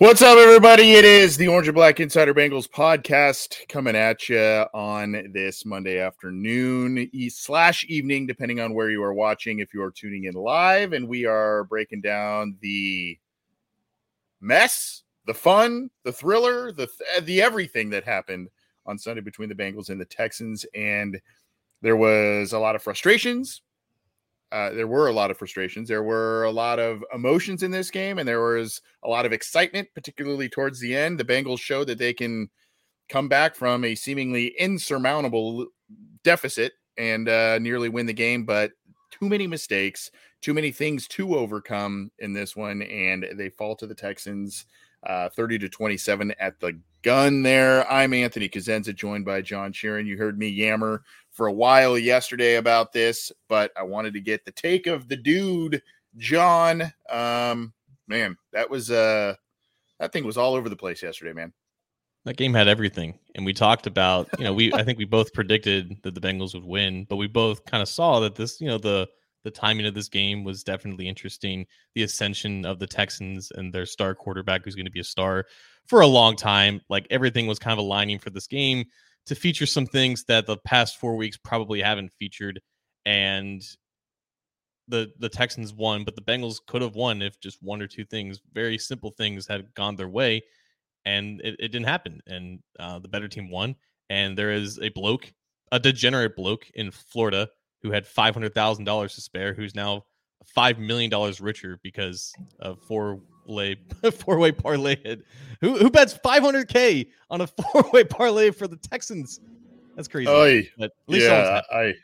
What's up, everybody? It is the Orange and Black Insider Bengals podcast coming at you on this Monday afternoon slash evening, depending on where you are watching. If you are tuning in live, and we are breaking down the mess, the fun, the thriller, the uh, the everything that happened on Sunday between the Bengals and the Texans, and there was a lot of frustrations, uh, there were a lot of frustrations. There were a lot of emotions in this game, and there was a lot of excitement, particularly towards the end. The Bengals showed that they can come back from a seemingly insurmountable deficit and uh, nearly win the game, but too many mistakes, too many things to overcome in this one, and they fall to the Texans uh, 30 to 27 at the gun there. I'm Anthony Cosenza, joined by John Sheeran. You heard me yammer for a while yesterday about this, but I wanted to get the take of the dude, John. Um, man, that was uh that thing was all over the place yesterday, man. That game had everything. And we talked about, you know, we I think we both predicted that the Bengals would win, but we both kind of saw that this, you know, the the timing of this game was definitely interesting. The ascension of the Texans and their star quarterback, who's going to be a star for a long time. Like everything was kind of aligning for this game to feature some things that the past four weeks probably haven't featured. And the the Texans won, but the Bengals could have won if just one or two things, very simple things, had gone their way, and it, it didn't happen. And uh, the better team won. And there is a bloke, a degenerate bloke in Florida who had five hundred thousand dollars to spare, who's now five million dollars richer because of four lay four way parlay. Who who bets five hundred k on a four way parlay for the Texans? That's crazy. Oh, yeah, I.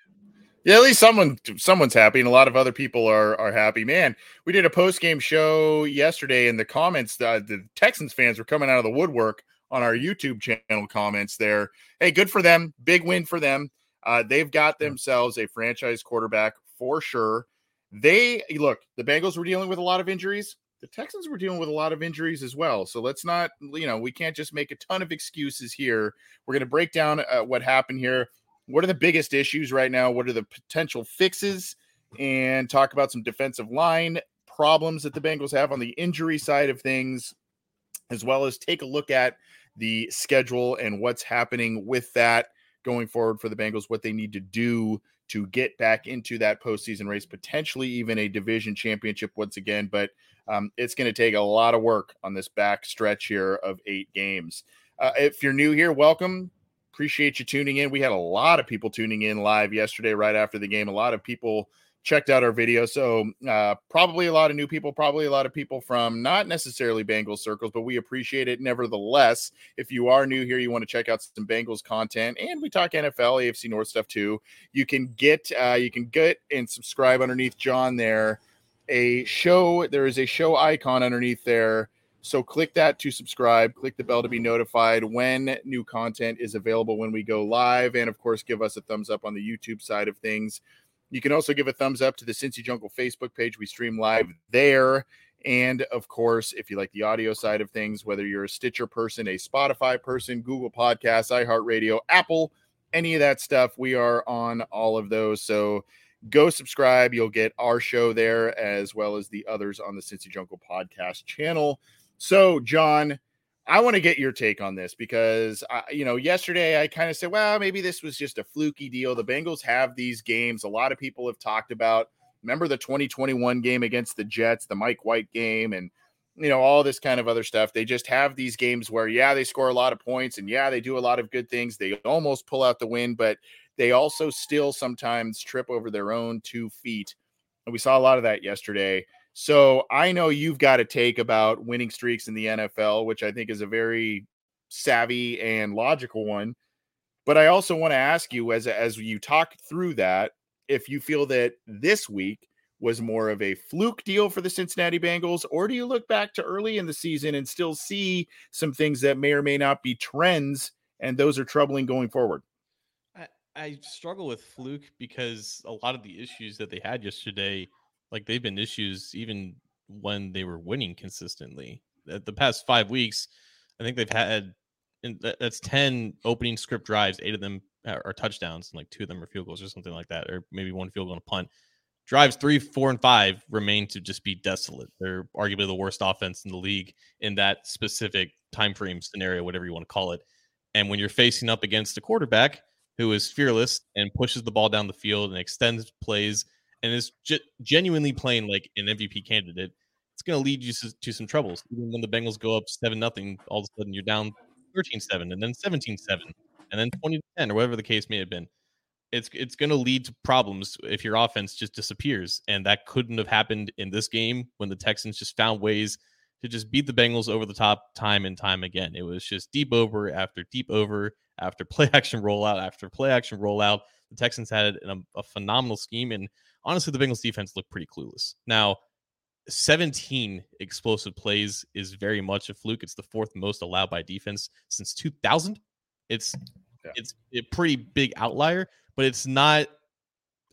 Yeah, at least someone someone's happy, and a lot of other people are are happy. Man, we did a post game show yesterday, and the comments, uh, the Texans fans were coming out of the woodwork on our YouTube channel comments. There, hey, good for them, big win for them. Uh, they've got themselves a franchise quarterback for sure. They look, the Bengals were dealing with a lot of injuries. The Texans were dealing with a lot of injuries as well. So let's not, you know, we can't just make a ton of excuses here. We're going to break down uh, what happened here. What are the biggest issues right now? What are the potential fixes? And talk about some defensive line problems that the Bengals have on the injury side of things, as well as take a look at the schedule and what's happening with that going forward for the Bengals, what they need to do to get back into that postseason race, potentially even a division championship once again. But um, it's going to take a lot of work on this back stretch here of eight games. Uh, if you're new here, welcome. Appreciate you tuning in. We had a lot of people tuning in live yesterday, right after the game. A lot of people checked out our video. So uh, probably a lot of new people, probably a lot of people from not necessarily Bengals circles, but we appreciate it nevertheless. If you are new here, you want to check out some Bengals content, and we talk NFL, AFC North stuff too. You can get uh, you can get and subscribe underneath John there. A show there is a show icon underneath there. So click that to subscribe, click the bell to be notified when new content is available when we go live. And of course, give us a thumbs up on the YouTube side of things You can also give a thumbs up to the Cincy Jungle Facebook page. We stream live there. And of course, if you like the audio side of things, whether you're a Stitcher person, a Spotify person, Google Podcasts, iHeartRadio, Apple, any of that stuff, we are on all of those. So go subscribe. You'll get our show there as well as the others on the Cincy Jungle podcast channel. So, John, I want to get your take on this because, I, you know, yesterday I kind of said, well, maybe this was just a fluky deal. The Bengals have these games. A lot of people have talked about Remember the 2021 game against the Jets, the Mike White game, and you know, all this kind of other stuff. They just have these games where, yeah, they score a lot of points and yeah, they do a lot of good things. They almost pull out the win, but they also still sometimes trip over their own two feet. And we saw a lot of that yesterday. So I know you've got a take about winning streaks in the NFL, which I think is a very savvy and logical one. But I also want to ask you as as you talk through that, if you feel that this week was more of a fluke deal for the Cincinnati Bengals, or do you look back to early in the season and still see some things that may or may not be trends, and those are troubling going forward? I, I struggle with fluke because a lot of the issues that they had yesterday, like they've been issues even when they were winning consistently. The past five weeks, I think they've had and that's 10 opening script drives, eight of them are touchdowns, and like two of them are field goals or something like that, or maybe one field goal and a punt. Drives three, four, and five remain to just be desolate. They're arguably the worst offense in the league in that specific time frame scenario, whatever you want to call it. And when you're facing up against a quarterback who is fearless and pushes the ball down the field and extends plays and is ge- genuinely playing like an MVP candidate, it's going to lead you to, to some troubles. Even when the Bengals go up seven nothing, all of a sudden you're down 13-7 and then 17-7 and then 20 10 or whatever the case may have been. It's it's going to lead to problems if your offense just disappears and that couldn't have happened in this game when the Texans just found ways to just beat the Bengals over the top time and time again. It was just deep over after deep over after play action rollout after play action rollout. The Texans had a, um, a phenomenal scheme and honestly the Bengals defense looked pretty clueless now 17 explosive plays is very much a fluke. It's the fourth most allowed by defense since 2000. It's yeah. it's a pretty big outlier, but it's not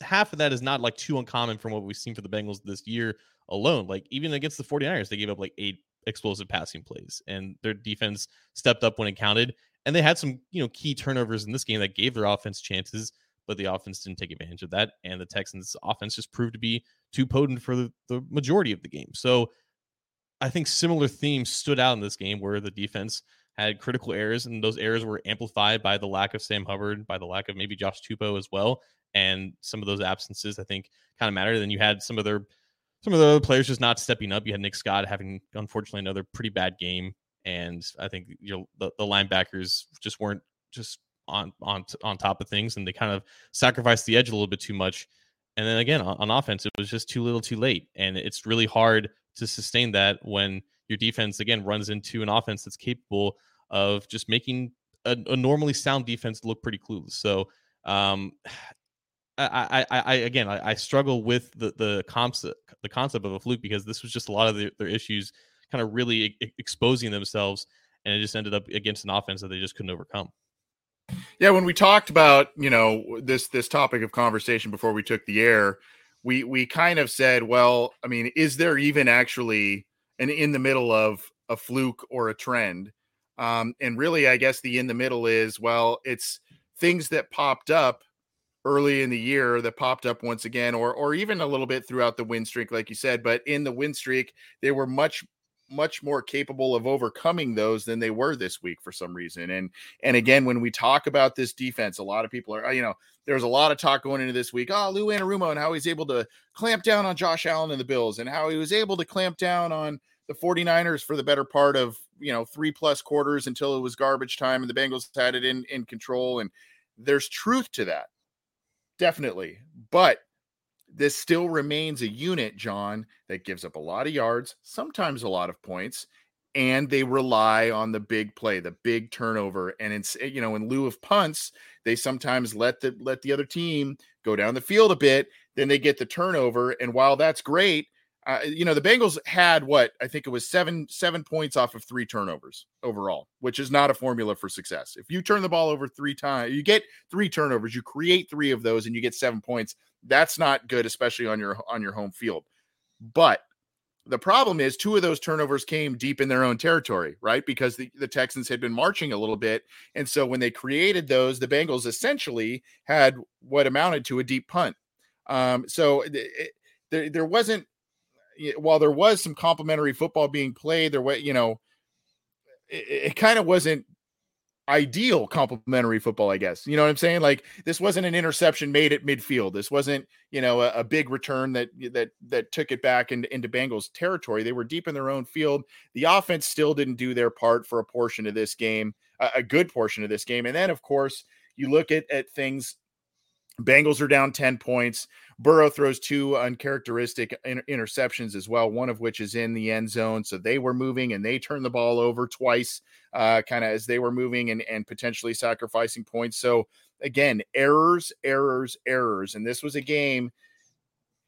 half of that is not like too uncommon from what we've seen for the Bengals this year alone. Like even against the 49ers, they gave up like eight explosive passing plays and their defense stepped up when it counted. And they had some, you know, key turnovers in this game that gave their offense chances, but the offense didn't take advantage of that. And the Texans offense just proved to be too potent for the, the majority of the game. So I think similar themes stood out in this game where the defense had critical errors, and those errors were amplified by the lack of Sam Hubbard, by the lack of maybe Josh Tupou as well. And some of those absences, I think, kind of mattered. Then you had some of their some of the other players just not stepping up. You had Nick Scott having, unfortunately, another pretty bad game, and I think you know the, the linebackers just weren't just on on on top of things, and they kind of sacrificed the edge a little bit too much. And then again, on, on offense, it was just too little, too late, and it's really hard to sustain that when your defense again runs into an offense that's capable of just making a, a normally sound defense look pretty clueless. So um, I, I, I, again, I, I, struggle with the the concept the concept of a fluke because this was just a lot of the, their issues kind of really e- exposing themselves, and it just ended up against an offense that they just couldn't overcome. Yeah, when we talked about you know this this topic of conversation before we took the air, we we kind of said, well, I mean, is there even actually an in the middle of a fluke or a trend. Um, and really, I guess the in the middle is well, it's things that popped up early in the year that popped up once again, or or even a little bit throughout the win streak, like you said. But in the win streak, they were much much more capable of overcoming those than they were this week for some reason. And and again, when we talk about this defense, a lot of people are, you know, there's a lot of talk going into this week. Oh, Lou Anarumo and how he's able to clamp down on Josh Allen and the Bills, and how he was able to clamp down on the 49ers for the better part of you know three plus quarters until it was garbage time and the Bengals had it in in control and there's truth to that definitely but this still remains a unit John that gives up a lot of yards sometimes a lot of points and they rely on the big play the big turnover and it's eh, you know in lieu of punts they sometimes let the let the other team go down the field a bit then they get the turnover and while that's great uh, you know, the Bengals had what I think it was seven seven points off of three turnovers overall, which is not a formula for success. If you turn the ball over three times, you get three turnovers, you create three of those, and you get seven points. That's not good, especially on your on your home field. But the problem is two of those turnovers came deep in their own territory, right? Because the, the Texans had been marching a little bit. And so when they created those, the Bengals essentially had what amounted to a deep punt. Um, so it, there, there wasn't while there was some complementary football being played, there was, you know, it, it kind of wasn't ideal complementary football, I guess. You know what I'm saying? Like this wasn't an interception made at midfield. This wasn't, you know, a, a big return that that that took it back into, into Bengals territory. They were deep in their own field. The offense still didn't do their part for a portion of this game, a, a good portion of this game. And then of course, you look at at things Bengals are down 10 points. Burrow throws two uncharacteristic inter- interceptions as well, one of which is in the end zone. So they were moving and they turned the ball over twice, uh, kind of as they were moving and, and potentially sacrificing points. So again, errors, errors, errors. And this was a game.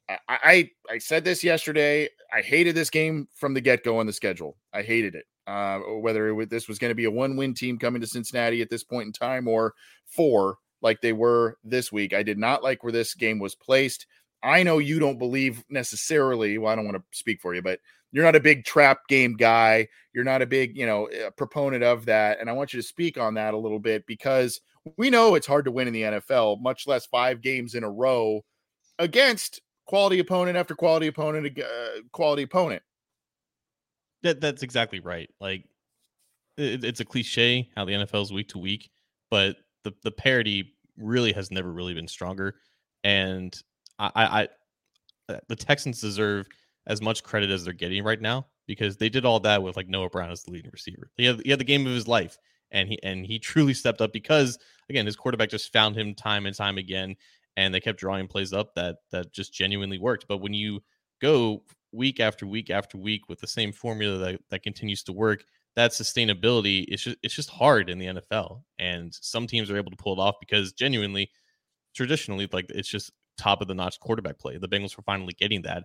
I, I, I said this yesterday. I hated this game from the get go on the schedule. I hated it. Uh, whether it, this was going to be a one win team coming to Cincinnati at this point in time or four like they were this week. I did not like where this game was placed. I know you don't believe necessarily, well, I don't want to speak for you, but you're not a big trap game guy. You're not a big, you know, eh, proponent of that. And I want you to speak on that a little bit because we know it's hard to win in the NFL, much less five games in a row against quality opponent after quality opponent, uh, quality opponent. That, that's exactly right. Like it, it's a cliche how the NFL is week to week, but the the parity really has never really been stronger, and I, I, uh, the Texans deserve as much credit as they're getting right now because they did all that with like Noah Brown as the leading receiver. He had, he had the game of his life, and he and he truly stepped up because again his quarterback just found him time and time again, and they kept drawing plays up that that just genuinely worked. But when you go week after week after week with the same formula that, that continues to work, that sustainability it's just it's just hard in the NFL. And some teams are able to pull it off because genuinely, traditionally, like it's just top of the notch quarterback play. The Bengals were finally getting that.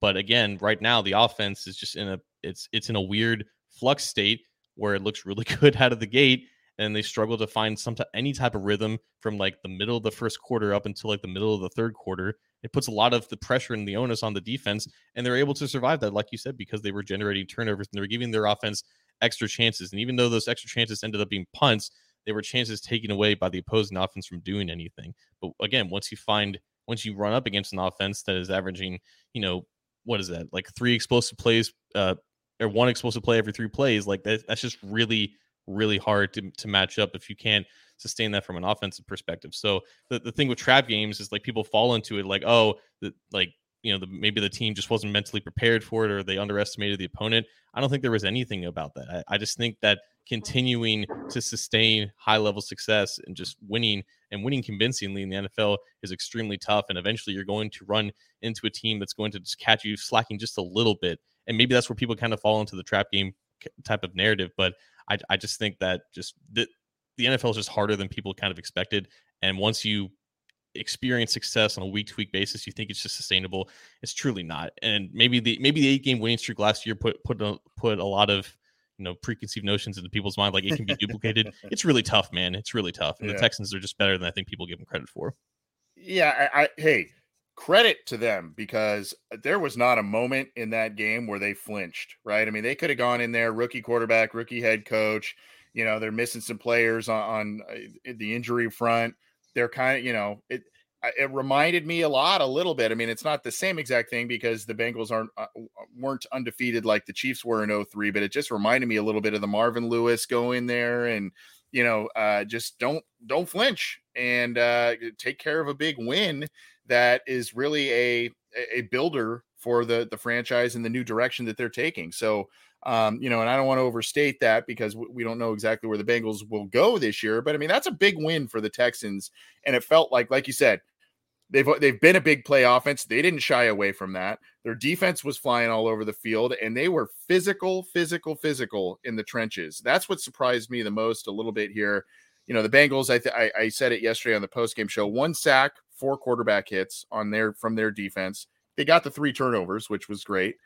But again, right now the offense is just in a it's it's in a weird flux state where it looks really good out of the gate and they struggle to find some t- any type of rhythm from like the middle of the first quarter up until like the middle of the third quarter. It puts a lot of the pressure and the onus on the defense, and they're able to survive that, like you said, because they were generating turnovers and they were giving their offense extra chances. And even though those extra chances ended up being punts, they were chances taken away by the opposing offense from doing anything. But again, once you find once you run up against an offense that is averaging, you know, what is that? Like three explosive plays, uh, or one explosive play every three plays, like that, that's just really, really hard to, to match up if you can't sustain that from an offensive perspective. So the, the thing with trap games is like people fall into it like, oh, the, like you know the, maybe the team just wasn't mentally prepared for it or they underestimated the opponent. I don't think there was anything about that. I, I just think that continuing to sustain high level success and just winning and winning convincingly in the nfl is extremely tough and eventually you're going to run into a team that's going to just catch you slacking just a little bit. And maybe that's where people kind of fall into the trap game type of narrative but i, I just think that just the, the nfl is just harder than people kind of expected. And once you experience success on a week to week basis, you think it's just sustainable. It's truly not. And maybe the maybe the eight game winning streak last year put put a, put a lot of you know preconceived notions into people's mind like it can be duplicated. it's really tough, man. It's really tough. And yeah. the Texans are just better than I think people give them credit for. Yeah, I, I hey, credit to them because there was not a moment in that game where they flinched, right? I mean, they could have gone in there, rookie quarterback, rookie head coach. You know, they're missing some players on, on uh, the injury front they're kind of you know it it reminded me a lot a little bit i mean it's not the same exact thing because the bengals aren't uh, weren't undefeated like the chiefs were in 03 but it just reminded me a little bit of the marvin lewis go in there and you know uh, just don't don't flinch and uh, take care of a big win that is really a a builder for the the franchise and the new direction that they're taking. So um, you know, and I don't want to overstate that because we don't know exactly where the Bengals will go this year. But I mean, that's a big win for the Texans, and it felt like, like you said, they've they've been a big play offense. They didn't shy away from that. Their defense was flying all over the field, and they were physical, physical, physical in the trenches. That's what surprised me the most a little bit here. You know, the Bengals. I th- I, I said it yesterday on the post game show. One sack, four quarterback hits on their from their defense. they got the three turnovers, which was great.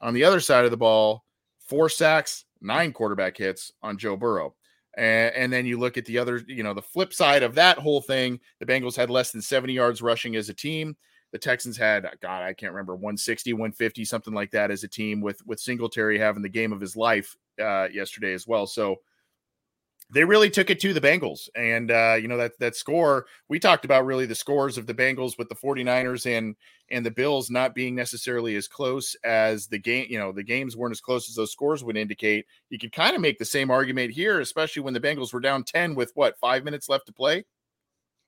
On the other side of the ball, four sacks, nine quarterback hits on Joe Burrow. And, and, then you look at the other, you know, the flip side of that whole thing. The Bengals had less than 70 yards rushing as a team. The Texans had, God, I can't remember, 160, 150, something like that as a team with with Singletary having the game of his life uh, yesterday as well. So they really took it to the Bengals. And uh, you know, that that score, we talked about really the scores of the Bengals with the 49ers and and the Bills not being necessarily as close as the game, you know, the games weren't as close as those scores would indicate. You could kind of make the same argument here, especially when the Bengals were down 10 with what five minutes left to play.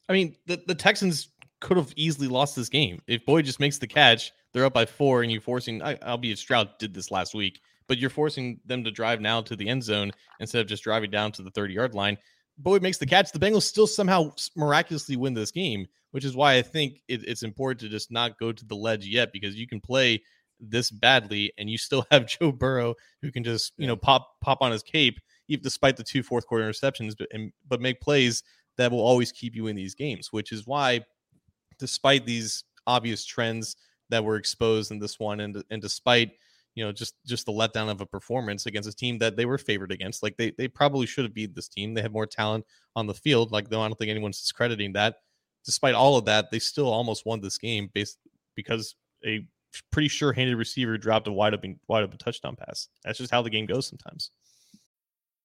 I mean, the, the Texans could have easily lost this game. If Boyd just makes the catch, they're up by four, and you're forcing, I'll be albeit Stroud did this last week, but you're forcing them to drive now to the end zone instead of just driving down to the 30 yard line. Boyd makes the catch. The Bengals still somehow miraculously win this game, which is why I think it, it's important to just not go to the ledge yet because you can play this badly and you still have Joe Burrow who can just you know pop pop on his cape even despite the two fourth quarter interceptions, but and, but make plays that will always keep you in these games. Which is why, despite these obvious trends that were exposed in this one, and and despite you know just just the letdown of a performance against a team that they were favored against like they they probably should have beat this team they have more talent on the field like though i don't think anyone's discrediting that. Despite all of that they still almost won this game based because a pretty sure-handed receiver dropped a wide open wide open touchdown pass. That's just how the game goes sometimes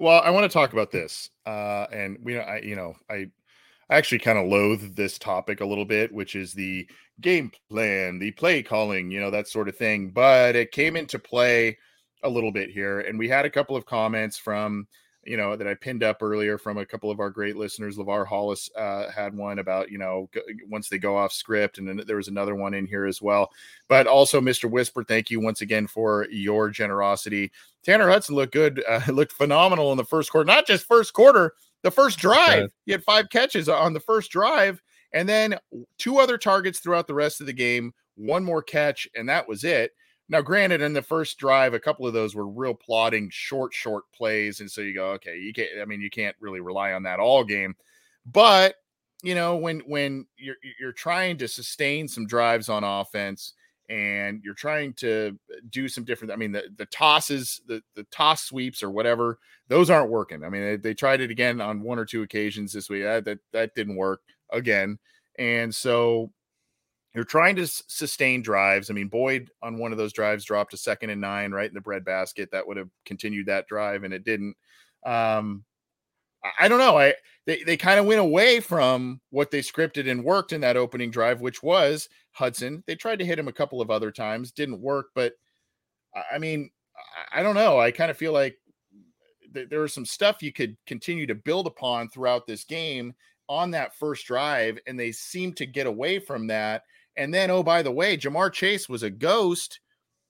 Well, I want to talk about this. Uh, and we, I, you know, I, I actually kind of loathe this topic a little bit, which is the game plan, the play calling, you know, that sort of thing. But it came into play a little bit here. And we had a couple of comments from you know, that I pinned up earlier from a couple of our great listeners. LeVar Hollis uh, had one about, you know, once they go off script. And then there was another one in here as well. But also, Mr. Whisper, thank you once again for your generosity. Tanner Hudson looked good, uh, looked phenomenal in the first quarter, not just first quarter, the first drive. He had five catches on the first drive and then two other targets throughout the rest of the game, one more catch, and that was it. Now, granted, in the first drive, a couple of those were real plodding, short, short plays, and so you go, okay, you can't. I mean, you can't really rely on that all game, but you know, when when you're you're trying to sustain some drives on offense and you're trying to uh, do some different. I mean, the the tosses, the the toss sweeps or whatever, those aren't working. I mean, they, they tried it again on one or two occasions this week. That that, that didn't work again, and so you're trying to s- sustain drives. I mean, Boyd on one of those drives dropped a second and nine right in the breadbasket. That would have continued that drive, and it didn't. Um, I, don't know. I they, they kind of went away from what they scripted and worked in that opening drive, which was Hudson. They tried to hit him a couple of other times, didn't work. But I mean, I, I don't know. I kind of feel like th- there was some stuff you could continue to build upon throughout this game on that first drive, and they seem to get away from that and then, oh, by the way, Ja'Marr Chase was a ghost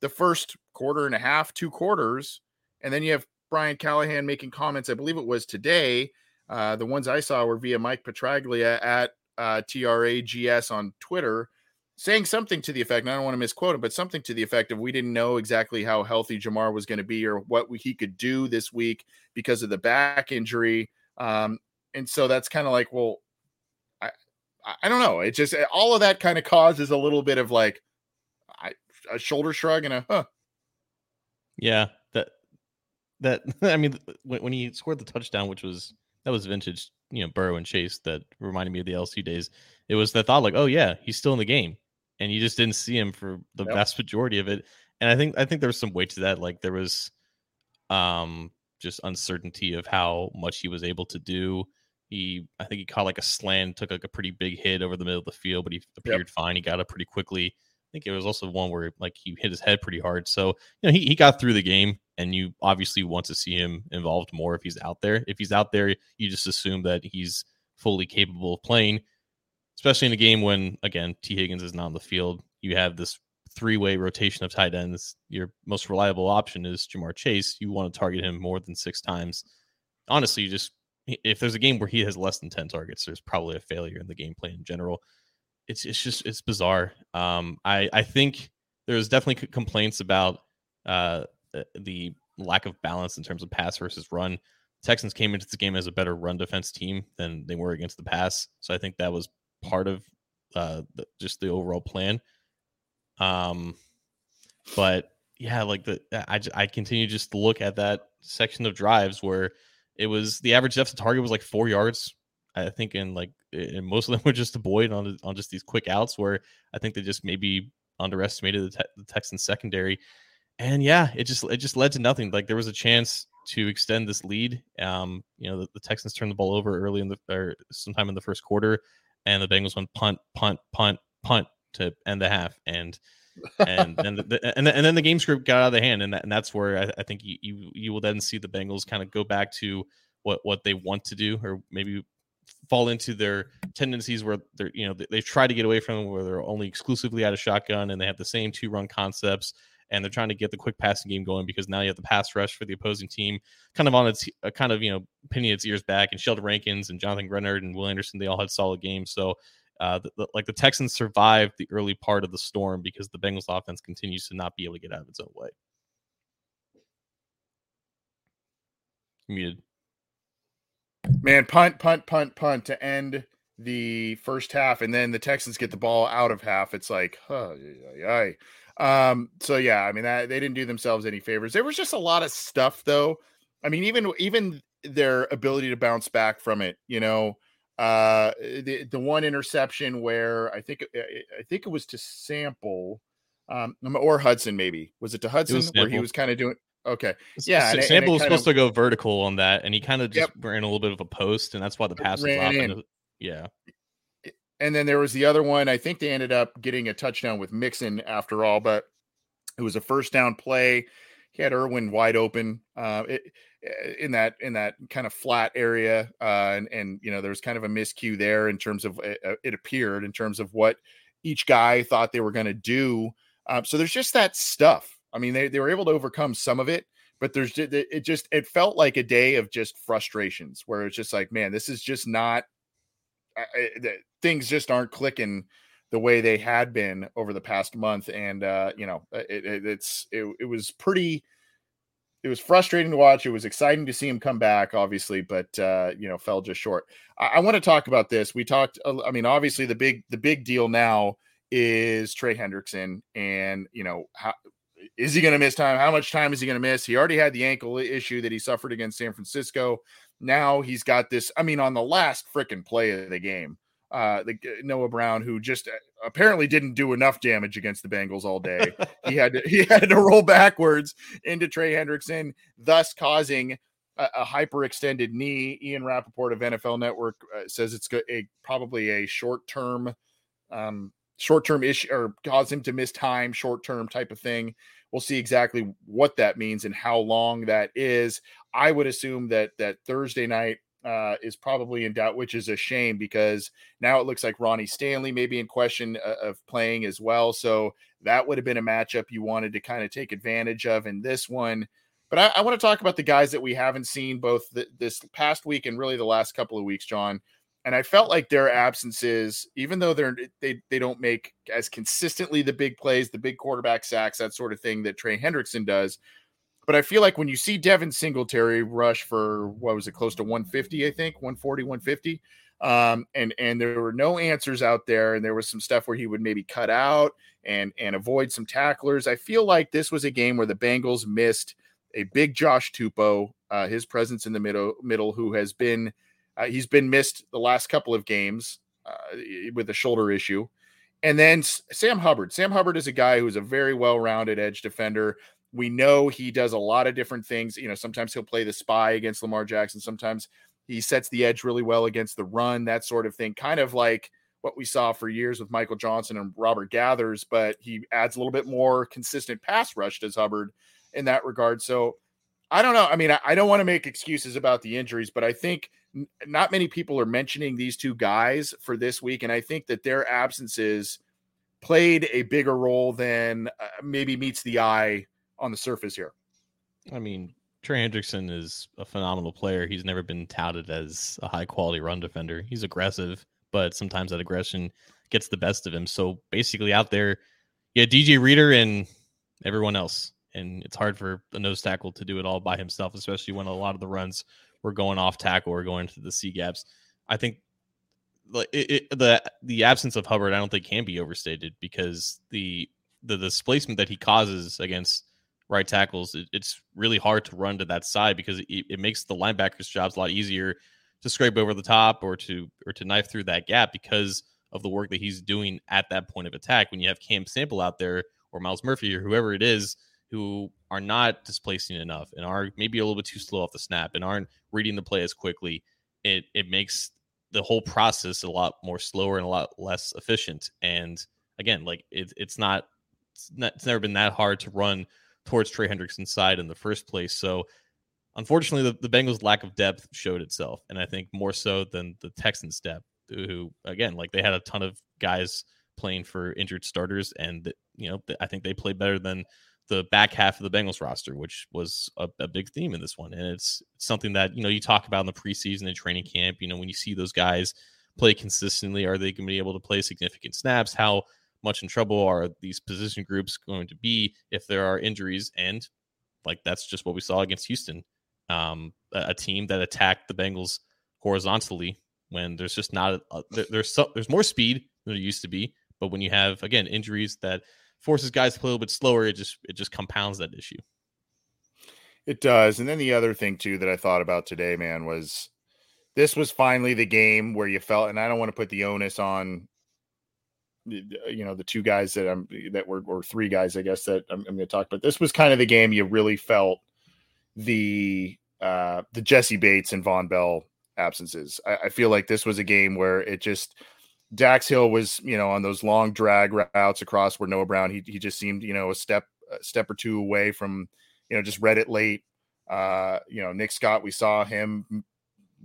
the first quarter and a half, two quarters. And then you have Brian Callahan making comments, I believe it was today. Uh, the ones I saw were via Mike Petraglia at uh, TRAGS on Twitter, saying something to the effect, and I don't want to misquote him, but something to the effect of we didn't know exactly how healthy Ja'Marr was going to be or what he could do this week because of the back injury. Um, and so that's kind of like, well, I don't know. It just all of that kind of causes a little bit of like I, a shoulder shrug and a huh. Yeah, that that I mean when, when he scored the touchdown, which was that was vintage, you know, Burrow and Chase that reminded me of the LSU days. It was the thought like, oh yeah, he's still in the game, and you just didn't see him for the yep. vast majority of it. And I think I think there was some weight to that. Like there was um just uncertainty of how much he was able to do. He, I think he caught like a slant, took like a pretty big hit over the middle of the field, but he appeared yep. fine. He got up pretty quickly. I think it was also one where like he hit his head pretty hard. So you know he, he got through the game, and you obviously want to see him involved more if he's out there. If he's out there, you just assume that he's fully capable of playing, especially in a game when again Tee Higgins is not on the field. You have this three way rotation of tight ends, your most reliable option is Ja'Marr Chase. You want to target him more than six times. Honestly, you just if there's a game where he has less than 10 targets, there's probably a failure in the game plan in general. It's it's just it's bizarre. Um, I I think there's definitely complaints about uh, the lack of balance in terms of pass versus run. Texans came into this game as a better run defense team than they were against the pass, so I think that was part of uh, the, just the overall plan. Um, but yeah, like the I I continue just to look at that section of drives where it was the average depth of target was like four yards. I think, and like and most of them were just Boyd on on just these quick outs where I think they just maybe underestimated the, te- the Texans secondary. And yeah, it just it just led to nothing. Like there was a chance to extend this lead. Um, you know, the, the Texans turned the ball over early in the or sometime in the first quarter, and the Bengals went punt, punt, punt, punt, to end the half, and and and the, and, and then the game script got out of the hand, and that, and that's where I, I think you, you you will then see the Bengals kind of go back to what what they want to do, or maybe fall into their tendencies where they're you know they, they've tried to get away from where they're only exclusively out of shotgun and they have the same two run concepts and they're trying to get the quick passing game going because now you have the pass rush for the opposing team kind of on its uh, kind of you know pinning its ears back and Sheldon Rankins and Jonathan Greenard and Will Anderson they all had solid games. So uh, the, the, like the Texans survived the early part of the storm because the Bengals offense continues to not be able to get out of its own way. Muted. Man, punt, punt, punt, punt to end the first half, and then the Texans get the ball out of half. It's like, huh, yeah, um, so yeah, I mean that they didn't do themselves any favors. There was just a lot of stuff though. I mean, even even their ability to bounce back from it, you know, uh, the the one interception where I think I think it was to Sample, um, or Hudson maybe was it to Hudson it where he was kind of doing okay, yeah. Sample was supposed of, to go vertical on that, and he kind of just yep. ran a little bit of a post, and that's why the pass was off. And, yeah. And then there was the other one. I think they ended up getting a touchdown with Mixon after all, but it was a first down play. He had Irwin wide open. Uh, it, in that in that kind of flat area uh, and and you know there was kind of a miscue there in terms of it, uh, it appeared in terms of what each guy thought they were going to do um, so there's just that stuff. I mean they, they were able to overcome some of it but there's it just it felt like a day of just frustrations where it's just like man this is just not things just aren't clicking the way they had been over the past month and uh you know it, it it's it, it was pretty it was frustrating to watch. It was exciting to see him come back, obviously, but uh, you know, fell just short. I, I want to talk about this. We talked. I mean, obviously, the big the big deal now is Trey Hendrickson, and you know, how is he going to miss time? How much time is he going to miss? He already had the ankle issue that he suffered against San Francisco. Now he's got this. I mean, on the last freaking play of the game, uh, the Noah Brown, who just uh, apparently didn't do enough damage against the Bengals all day. he had to, he had to roll backwards into Trey Hendrickson, thus causing a, a hyperextended knee. Ian Rapoport of NFL Network uh, says it's a, probably a short term, um, short term issue or cause him to miss time, short term type of thing. We'll see exactly what that means and how long that is. I would assume that that Thursday night uh, is probably in doubt, which is a shame because now it looks like Ronnie Stanley may be in question uh, of playing as well. So that would have been a matchup you wanted to kind of take advantage of in this one. But I, I want to talk about the guys that we haven't seen both the, this past week and really the last couple of weeks, John. And I felt like their absences, even though they're they they don't make as consistently the big plays, the big quarterback sacks, that sort of thing that Trey Hendrickson does, but I feel like when you see Devin Singletary rush for what was it, close to 150, I think, 140, 150. Um, and and there were no answers out there, and there was some stuff where he would maybe cut out and and avoid some tacklers. I feel like this was a game where the Bengals missed a big Josh Tupou, uh, his presence in the middle middle, who has been uh, he's been missed the last couple of games uh, with a shoulder issue, And then Sam Hubbard. Sam Hubbard is a guy who's a very well-rounded edge defender. We know he does a lot of different things. You know, sometimes he'll play the spy against Lamar Jackson. Sometimes he sets the edge really well against the run, that sort of thing. Kind of like what we saw for years with Michael Johnson and Robert Geathers, but he adds a little bit more consistent pass rush, does Hubbard in that regard. So I don't know. I mean, I, don't want to make excuses about the injuries, but I think not many people are mentioning these two guys for this week. And I think that their absences played a bigger role than uh, maybe meets the eye on the surface here. I mean, Trey Hendrickson is a phenomenal player. He's never been touted as a high quality run defender. He's aggressive, but sometimes that aggression gets the best of him. So basically, out there, yeah, DJ Reader and everyone else. And it's hard for a nose tackle to do it all by himself, especially when a lot of the runs were going off tackle or going to the C gaps. I think like the the absence of Hubbard, I don't think can be overstated because the the displacement that he causes against right tackles, it, it's really hard to run to that side because it, it makes the linebackers' jobs a lot easier to scrape over the top or to or to knife through that gap because of the work that he's doing at that point of attack. When you have Cam Sample out there or Myles Murphy or whoever it is who are not displacing enough and are maybe a little bit too slow off the snap and aren't reading the play as quickly, it it makes the whole process a lot more slower and a lot less efficient. And again, like it, it's not it's, not, it's never been that hard to run towards Trey Hendrickson's side in the first place. So unfortunately, the, the Bengals' lack of depth showed itself, and I think more so than the Texans' depth, who again, like they had a ton of guys playing for injured starters, and you know I think they played better than the back half of the Bengals roster, which was a, a, big theme in this one. And it's something that, you know, you talk about in the preseason and training camp. You know, when you see those guys play consistently, are they going to be able to play significant snaps? How much in trouble are these position groups going to be if there are injuries? And like that's just what we saw against Houston, um, a, a team that attacked the Bengals horizontally when there's just not a, there, there's so, there's more speed than there used to be. But when you have again injuries that forces guys to play a little bit slower, it just it just compounds that issue. It does. And then the other thing too that I thought about today, man, was this was finally the game where you felt, and I don't want to put the onus on you know the two guys that I'm that were or three guys I guess that I'm, I'm going to talk about. This was kind of the game you really felt the uh the Jessie Bates and Vonn Bell absences. I, I feel like this was a game where it just Dax Hill was, you know, on those long drag routes across where Noah Brown, he, he just seemed, you know, a step, a step or two away from, you know, just read it late. Uh, you know, Nick Scott, we saw him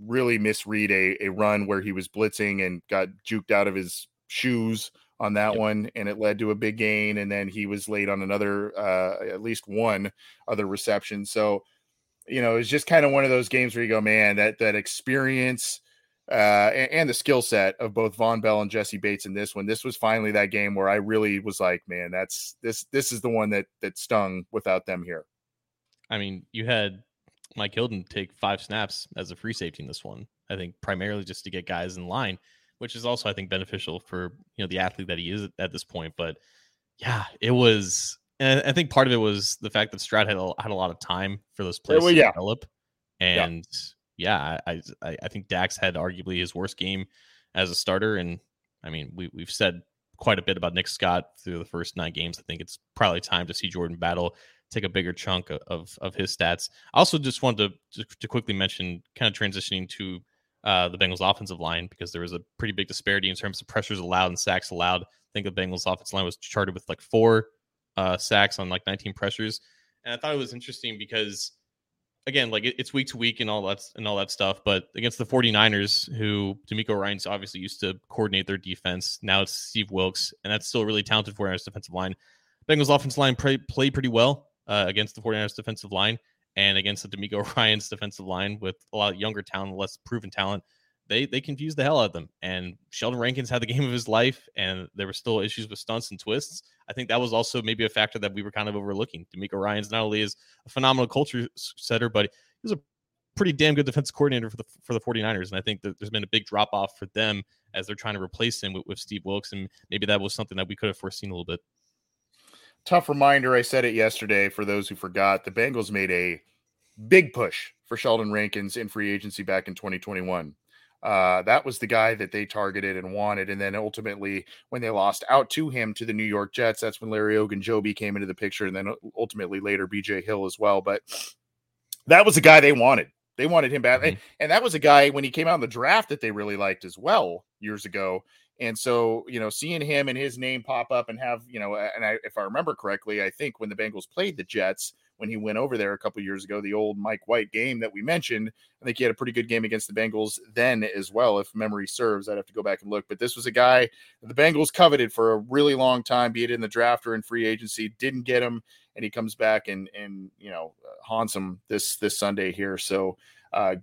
really misread a, a run where he was blitzing and got juked out of his shoes on that yep. one and it led to a big gain and then he was late on another uh at least one other reception so you know it's just kind of one of those games where you go man that that experience uh, and, and, the skill set of both Vonn Bell and Jessie Bates in this one. This was finally that game where I really was like, man, that's this this is the one that that stung without them here. I mean, you had Mike Hilton take five snaps as a free safety in this one. I think primarily just to get guys in line, which is also I think beneficial for you know the athlete that he is at this point. But yeah, it was. And I think part of it was the fact that Stroud had a, had a lot of time for those plays well, to yeah. develop, and yeah yeah, I, I, I think Dax had arguably his worst game as a starter, and I mean we we've said quite a bit about Nick Scott through the first nine games. I think it's probably time to see Jordan Battle take a bigger chunk of of his stats. I also just wanted to to quickly mention, kind of transitioning to uh, the Bengals offensive line because there was a pretty big disparity in terms of pressures allowed and sacks allowed. I think the Bengals offensive line was charted with like four uh, sacks on like 19 pressures, and I thought it was interesting because again, like it's week to week and all that and all that stuff. But against the 49ers, who DeMeco Ryans obviously used to coordinate their defense, now it's Steve Wilks, and that's still a really talented 49ers defensive line. Bengals offensive line play, play pretty well uh, against the 49ers defensive line and against the DeMeco Ryans defensive line with a lot younger talent, less proven talent they they confused the hell out of them. And Sheldon Rankins had the game of his life, and there were still issues with stunts and twists. I think that was also maybe a factor that we were kind of overlooking. DeMeco Ryans not only is a phenomenal culture setter, but he's a pretty damn good defensive coordinator for the for the 49ers. And I think that there's been a big drop off for them as they're trying to replace him with, with Steve Wilks. And maybe that was something that we could have foreseen a little bit. Tough reminder. I said it yesterday for those who forgot. The Bengals made a big push for Sheldon Rankins in free agency back in 2021 Uh, that was the guy that they targeted and wanted. And then ultimately, when they lost out to him to the New York Jets, that's when Larry Ogunjobi came into the picture, and then ultimately later BJ Hill as well. But that was the guy they wanted. They wanted him back. Mm-hmm. And, and that was a guy when he came out in the draft that they really liked as well years ago. And so, you know, seeing him and his name pop up and have, you know, and I, if I remember correctly, I think when the Bengals played the Jets, when he went over there a couple years ago, the old Mike White game that we mentioned, I think he had a pretty good game against the Bengals then as well, if memory serves. I'd have to go back and look. But this was a guy the Bengals coveted for a really long time, be it in the draft or in free agency, didn't get him, and he comes back and and you know haunts him this this Sunday here. So uh,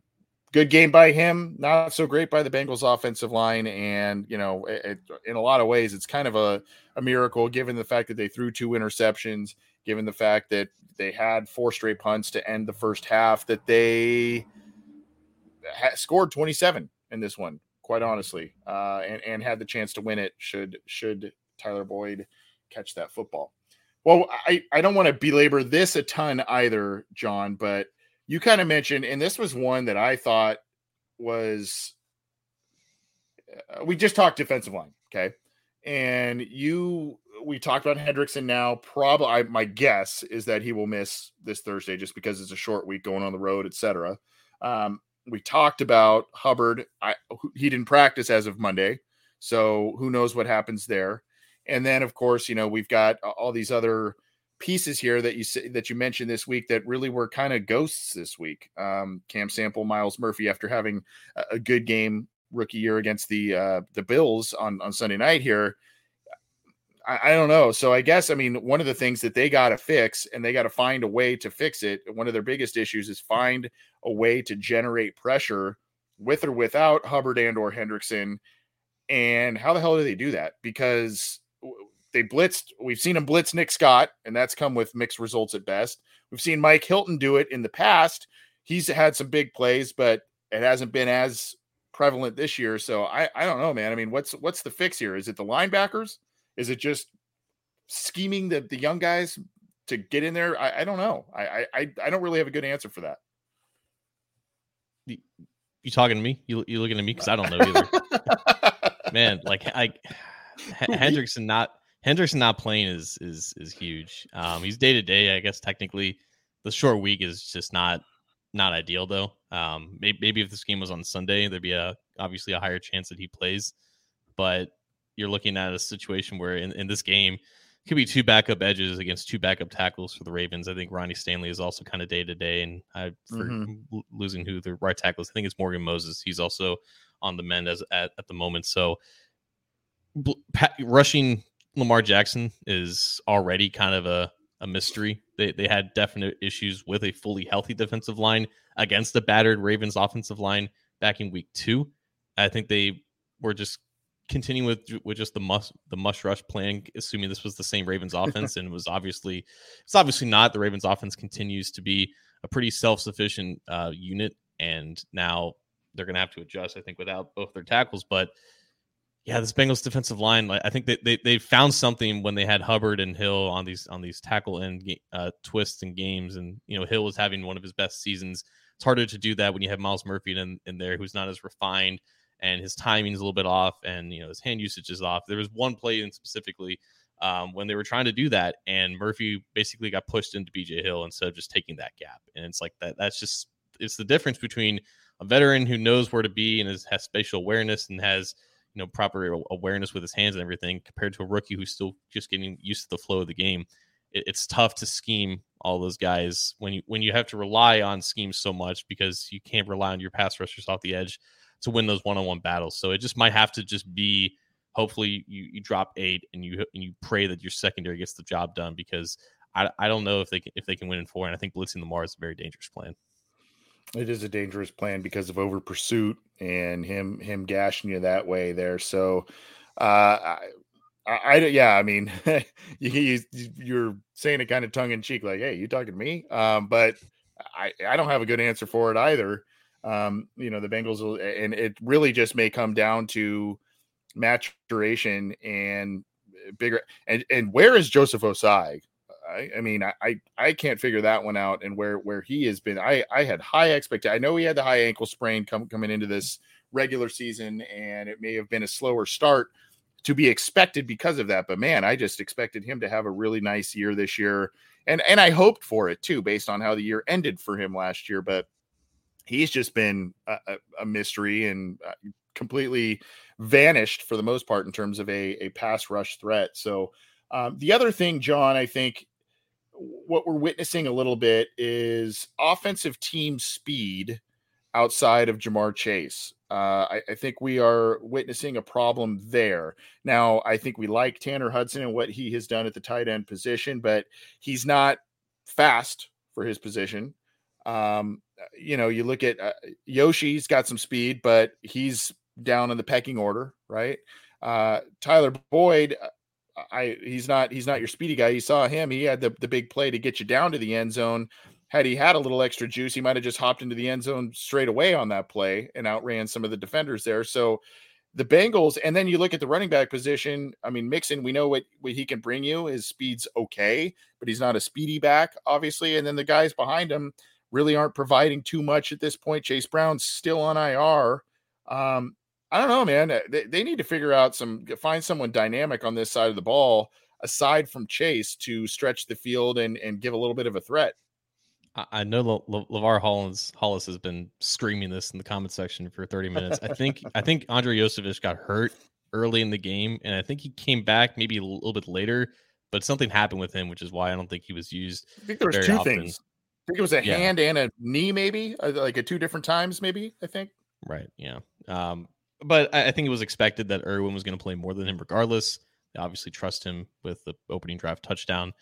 good game by him, not so great by the Bengals offensive line. And, you know, it, it, in a lot of ways, it's kind of a, a miracle given the fact that they threw two interceptions, given the fact that they had four straight punts to end the first half, that they ha- scored 27 in this one, quite honestly, uh, and, and had the chance to win it should, should Tyler Boyd catch that football. Well, I, I don't want to belabor this a ton either, John, but – you kind of mentioned, and this was one that I thought was uh, we just talked defensive line, okay? And you we talked about Hendrickson now. Probably I, my guess is that he will miss this Thursday just because it's a short week going on the road, etc. Um, we talked about Hubbard. I he didn't practice as of Monday, so who knows what happens there. And then, of course, you know we've got all these other pieces here that you that you mentioned this week that really were kind of ghosts this week. Um, Cam Sample, Myles Murphy, after having a, good game rookie year against the uh, the Bills on on Sunday night here. I, I don't know. So I guess I mean one of the things that they got to fix and they got to find a way to fix it. One of their biggest issues is find a way to generate pressure with or without Hubbard and or Hendrickson. And how the hell do they do that? Because they blitzed. We've seen him blitz Nick Scott, and that's come with mixed results at best. We've seen Mike Hilton do it in the past. He's had some big plays, but it hasn't been as prevalent this year. So I, I don't know, man. I mean, what's what's the fix here? Is it the linebackers? Is it just scheming the, the young guys to get in there? I, I don't know. I, I I don't really have a good answer for that. You, you talking to me? You you looking at me because I don't know either. man, like I Hendrickson not Hendrickson not playing is is is huge. Um, he's day to day, I guess. Technically, the short week is just not not ideal though. Um, maybe, maybe if this game was on Sunday, there'd be a obviously a higher chance that he plays. But you're looking at a situation where in, in this game could be two backup edges against two backup tackles for the Ravens. I think Ronnie Stanley is also kind of day to day, and I for mm-hmm. losing who the right tackle is. I think it's Morgan Moses. He's also on the mend as at, at the moment. So rushing Lamar Jackson is already kind of a, a mystery. They, they had definite issues with a fully healthy defensive line against the battered Ravens offensive line back in week two. I think they were just continuing with with just the must the mush rush plan, assuming this was the same Ravens offense, and it was obviously it's obviously not. The Ravens offense continues to be a pretty self sufficient uh, unit, and now they're going to have to adjust. I think without both their tackles, but yeah, this Bengals defensive line, I think they, they they found something when they had Hubbard and Hill on these on these tackle end uh, twists and games, and you know Hill was having one of his best seasons. It's harder to do that when you have Myles Murphy in in there, who's not as refined, and his timing is a little bit off, and you know his hand usage is off. There was one play in specifically um, when they were trying to do that, and Murphy basically got pushed into BJ Hill instead of just taking that gap, and it's like that. That's just it's the difference between a veteran who knows where to be and has spatial awareness and has you know proper awareness with his hands and everything compared to a rookie who's still just getting used to the flow of the game it, it's tough to scheme all those guys when you when you have to rely on schemes so much because you can't rely on your pass rushers off the edge to win those one-on-one battles. So it just might have to just be hopefully you, you drop eight and you and you pray that your secondary gets the job done because I, I don't know if they can if they can win in four and I think blitzing Lamar is a very dangerous plan it is a dangerous plan because of over pursuit and him him gashing you that way there. So, uh, I, I, I yeah, I mean, you, you are saying it kind of tongue in cheek, like, "Hey, you talking to me?" Um, but I I don't have a good answer for it either. Um, you know, the Bengals will, and it really just may come down to maturation and bigger. And and where is Joseph Ossai? I, I mean, I, I can't figure that one out and where where he has been. I I had high expectation. I know he had the high ankle sprain come, coming into this regular season, and it may have been a slower start to be expected because of that. But man, I just expected him to have a really nice year this year, and and I hoped for it too, based on how the year ended for him last year. But he's just been a, a mystery and uh, completely vanished for the most part in terms of a, a pass rush threat. So um, the other thing, John, I think what we're witnessing a little bit is offensive team speed outside of Ja'Marr Chase. Uh, I, I, think we are witnessing a problem there. Now, I think we like Tanner Hudson and what he has done at the tight end position, but he's not fast for his position. Um, you know, you look at uh, Yoshi's got some speed, but he's down in the pecking order, right? Uh, Tyler Boyd, uh, I he's not he's not your speedy guy. You saw him; he had the the big play to get you down to the end zone. Had he had a little extra juice, he might have just hopped into the end zone straight away on that play and outran some of the defenders there. So the Bengals, and then you look at the running back position. I mean, Mixon, we know what, what he can bring you. His speed's okay, but he's not a speedy back, obviously. And then the guys behind him really aren't providing too much at this point. Chase Brown's still on IR. Um, I don't know, man. They, they need to figure out some, find someone dynamic on this side of the ball aside from Chase to stretch the field and, and give a little bit of a threat. I know Le- Le- LaVar Hollins Hollis has been screaming this in the comment section for 30 minutes. I think I think Andrei Iosivas got hurt early in the game, and I think he came back maybe a little bit later, but something happened with him, which is why I don't think he was used. I think there was two often. things. I think it was a yeah. hand and a knee, maybe uh, like at two different times, maybe. I think. Right. Yeah. Um, but I, think it was expected that Irwin was going to play more than him, regardless. They obviously trust him with the opening drive touchdown.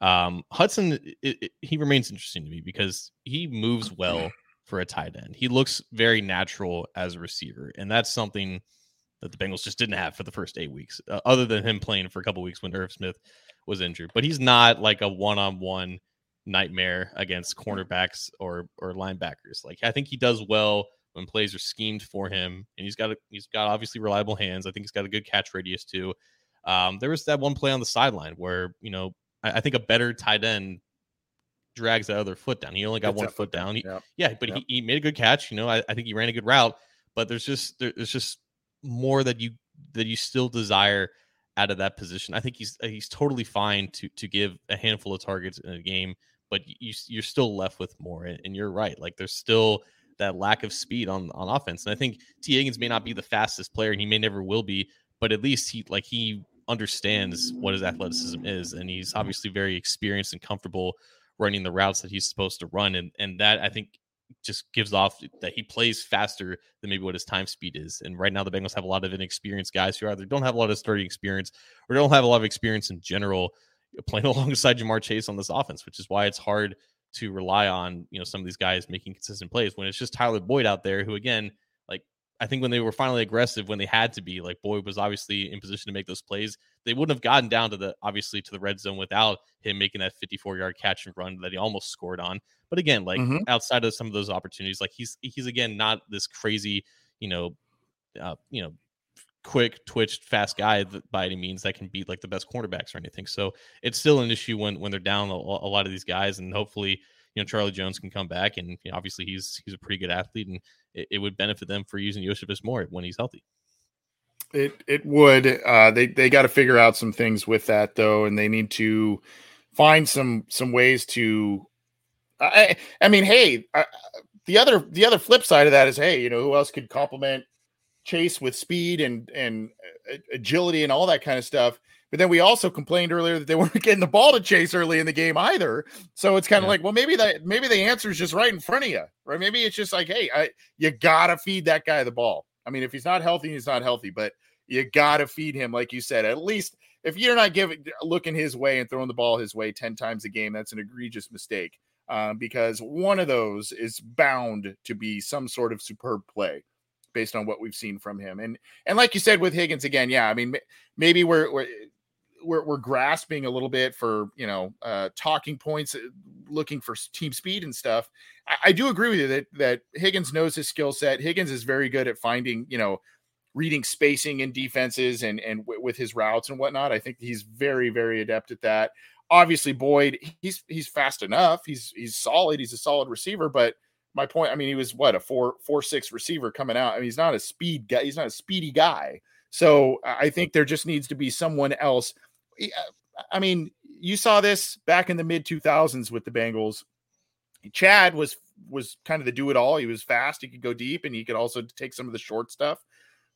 Um, Hudson, it, it, he remains interesting to me because he moves well for a tight end. He looks very natural as a receiver, and that's something that the Bengals just didn't have for the first eight weeks, uh, other than him playing for a couple weeks when Irv Smith was injured. But he's not like a one-on-one nightmare against cornerbacks or or linebackers. Like I think he does well when plays are schemed for him, and he's got a, he's got obviously reliable hands. I think he's got a good catch radius too. Um, there was that one play on the sideline where you know I, I, think a better tight end drags that other foot down. He only got it's one foot down. He, Yeah, but He, he made a good catch. You know, I, I think he ran a good route, but there's just there, there's just more that you that you still desire out of that position. I think he's he's totally fine to to give a handful of targets in a game, but you you're still left with more. And, and you're right, like there's still that lack of speed on on offense. And I think Tee Higgins may not be the fastest player, and he may never will be, but at least he like he understands what his athleticism is, and he's obviously very experienced and comfortable running the routes that he's supposed to run. And and that I think just gives off that he plays faster than maybe what his time speed is. And right now, the Bengals have a lot of inexperienced guys who either don't have a lot of starting experience or don't have a lot of experience in general playing alongside Ja'Marr Chase on this offense, which is why it's hard to rely on you know some of these guys making consistent plays when it's just Tyler Boyd out there who again like I think when they were finally aggressive when they had to be like Boyd was obviously in position to make those plays they wouldn't have gotten down to the obviously to the red zone without him making that 54 yard catch and run that he almost scored on but again like mm-hmm. outside of some of those opportunities like he's he's again not this crazy you know uh, you know quick twitched fast guy by any means that can beat like the best cornerbacks or anything. So it's still an issue when when they're down a, a lot of these guys and hopefully you know Charlie Jones can come back and you know, obviously he's he's a pretty good athlete and it, it would benefit them for using Iosivas more when he's healthy. It it would uh they they got to figure out some things with that though and they need to find some some ways to I, I mean, hey, uh, the other the other flip side of that is, hey, you know, who else could complement chase with speed and and uh, agility and all that kind of stuff. But then we also complained earlier that they weren't getting the ball to chase early in the game either. So it's kind of yeah. like, well, maybe that maybe the answer is just right in front of you, right? Maybe it's just like, hey, I, you gotta feed that guy the ball. I mean, if he's not healthy, he's not healthy, but you gotta feed him, like you said. At least if you're not giving looking his way and throwing the ball his way ten times a game, that's an egregious mistake. Uh, because one of those is bound to be some sort of superb play based on what we've seen from him. And and like you said with Higgins again, yeah, I mean maybe we're we're we're, we're grasping a little bit for you know uh, talking points, uh, looking for team speed and stuff. I, I do agree with you that that Higgins knows his skill set. Higgins is very good at finding you know reading spacing in defenses and and w- with his routes and whatnot. I think he's very very adept at that. Obviously, Boyd he's he's fast enough. He's he's solid. He's a solid receiver, but my point. I mean, he was what a four four six receiver coming out. I mean, he's not a speed guy. He's not a speedy guy. So I think there just needs to be someone else. Uh, I mean, you saw this back in the mid 2000s with the Bengals. Chad was was kind of the do it all. He was fast. He could go deep, and he could also take some of the short stuff.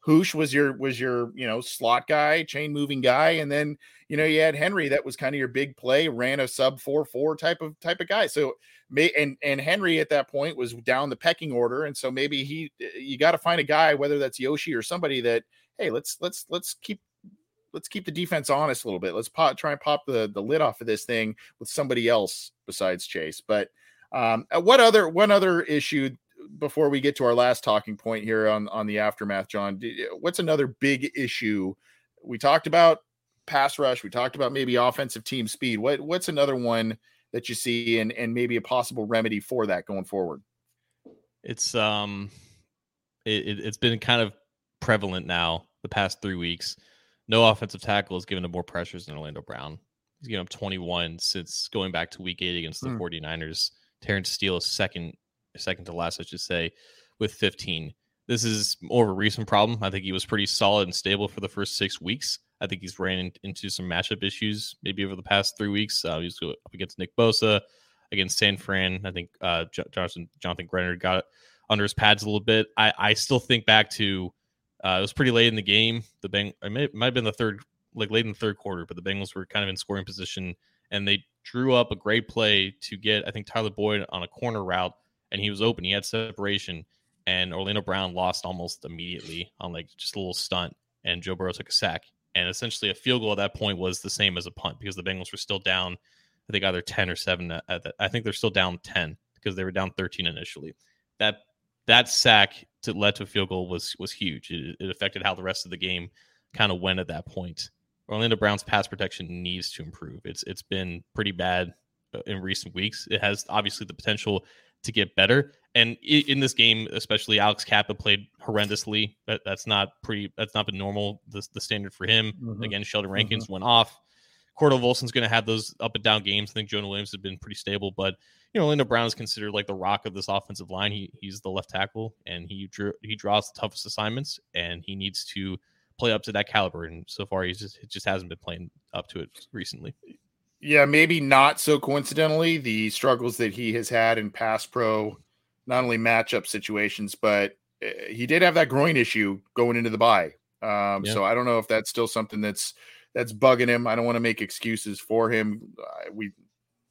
Housh was your was your you know slot guy, chain moving guy, and then you know you had Henry that was kind of your big play, ran a sub four four type of type of guy. So may and and Henry at that point was down the pecking order, and so maybe he you got to find a guy, whether that's Yoshi or somebody that hey let's let's let's keep let's keep the defense honest a little bit. Let's pop, try and pop the the lid off of this thing with somebody else besides Chase. But um, uh, what other one other issue before we get to our last talking point here on on the aftermath, John? What's another big issue? We talked about pass rush. We talked about maybe offensive team speed. What what's another one that you see and and maybe a possible remedy for that going forward? It's um, it, it's been kind of prevalent now the past three weeks. No offensive tackle has given up more pressures than Orlando Brown. He's given up 21 since going back to week eight against the mm. 49ers. Terence Steele is second second to last, I should say, with 15. This is more of a recent problem. I think he was pretty solid and stable for the first six weeks. I think he's ran into some matchup issues maybe over the past three weeks. Uh, up against Nick Bosa, against San Fran. I think uh, Jonathan Jonathan Greenard got under his pads a little bit. I, I still think back to uh, it was pretty late in the game. The Bang it may, it might have been the third, like late in the third quarter, but the Bengals were kind of in scoring position and they drew up a great play to get I think Tyler Boyd on a corner route and he was open. He had separation, and Orlando Brown lost almost immediately on like just a little stunt, and Joe Burrow took a sack. And essentially, a field goal at that point was the same as a punt because the Bengals were still down. I think either ten or seven. At that, I think they're still down ten because they were down thirteen initially. That that sack to led to a field goal was was huge. It, it affected how the rest of the game kind of went at that point. Orlando Brown's pass protection needs to improve. It's it's been pretty bad uh, in recent weeks. It has obviously the potential to get better. And in this game, especially Alex Cappa played horrendously. That, that's not pretty. That's not been normal. The, the standard for him. Mm-hmm. Again, Sheldon Rankins mm-hmm. went off. Cordell Volson's going to have those up and down games. I think Jonah Williams has been pretty stable, but you know, Orlando Brown is considered like the rock of this offensive line. He he's the left tackle, and he drew, he draws the toughest assignments, and he needs to play up to that caliber. And so far, he's just it just hasn't been playing up to it recently. Yeah, maybe not so coincidentally, the struggles that he has had in pass pro, not only matchup situations, but eh, he did have that groin issue going into the bye. Um, yeah. So I don't know if that's still something that's that's bugging him. I don't want to make excuses for him. Uh, we,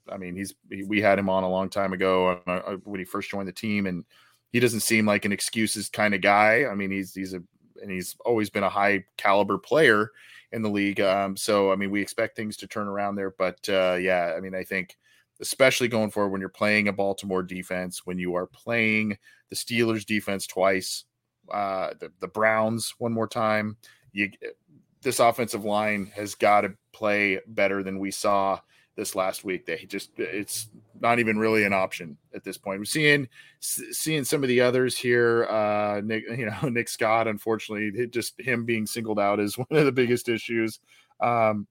I mean, he's he, we had him on a long time ago uh, uh, when he first joined the team, and he doesn't seem like an excuses kind of guy. I mean, he's he's a and he's always been a high caliber player in the league. Um, so I mean, we expect things to turn around there. But uh, yeah, I mean, I think especially going forward when you're playing a Baltimore defense, when you are playing the Steelers defense twice, uh, the, the Browns one more time, you this offensive line has got to play better than we saw this last week. They just it's not even really an option at this point. We're seeing seeing some of the others here. Uh, Nick, you know, Nick Scott, unfortunately, just him being singled out is one of the biggest issues. Um,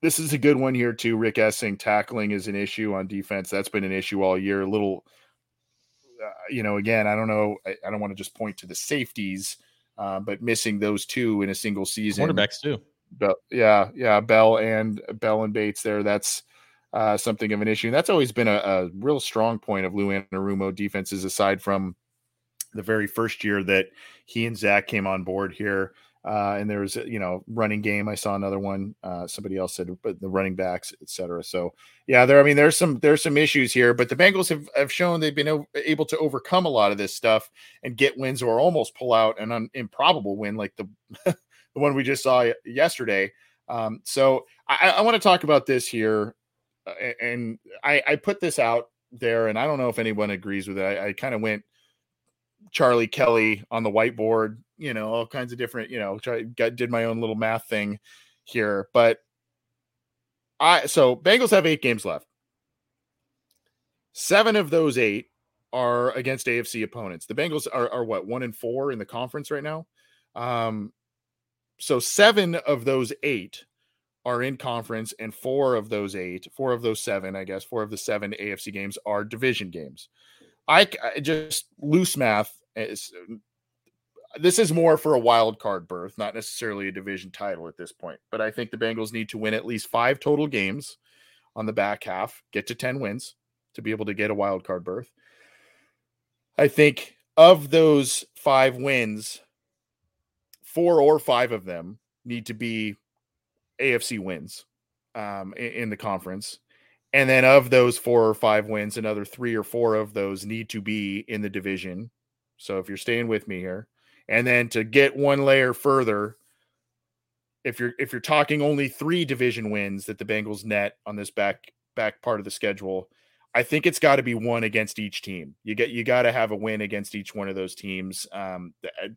this is a good one here too. Rick Essing tackling is an issue on defense. That's been an issue all year. A little, uh, you know, again, I don't know. I, I don't want to just point to the safeties, uh, but missing those two in a single season. Quarterbacks too. Bell, yeah, yeah, Bell and Bell and Bates there. That's uh, something of an issue. And that's always been a, a real strong point of Lou Anarumo defenses, aside from the very first year that he and Zach came on board here. Uh, and there was, you know, running game. I saw another one. Uh, somebody else said, but the running backs, etc. So, yeah, there. I mean, there's some there's some issues here, but the Bengals have, have shown they've been able to overcome a lot of this stuff and get wins or almost pull out an un, improbable win like the the one we just saw yesterday. Um, so I, I want to talk about this here, and I, I, put this out there, and I don't know if anyone agrees with it. I, I kind of went Charlie Kelly on the whiteboard, you know, all kinds of different, you know, try, got, did my own little math thing here, but I so Bengals have eight games left. Seven of those eight are against AFC opponents. The Bengals are, are what one and four in the conference right now. Um, so seven of those eight are in conference, and four of those eight, four of those seven, I guess, four of the seven AFC games are division games. I, I just loose math is this is more for a wild card berth, not necessarily a division title at this point. But I think the Bengals need to win at least five total games on the back half, get to 10 wins to be able to get a wild card berth. I think of those five wins, four or five of them need to be AFC wins um, in, in the conference. And then of those four or five wins, another three or four of those need to be in the division. So if you're staying with me here, and then to get one layer further, if you're if you're talking only three division wins that the Bengals net on this back back part of the schedule, I think it's got to be one against each team. You get you got to have a win against each one of those teams. Um, uh,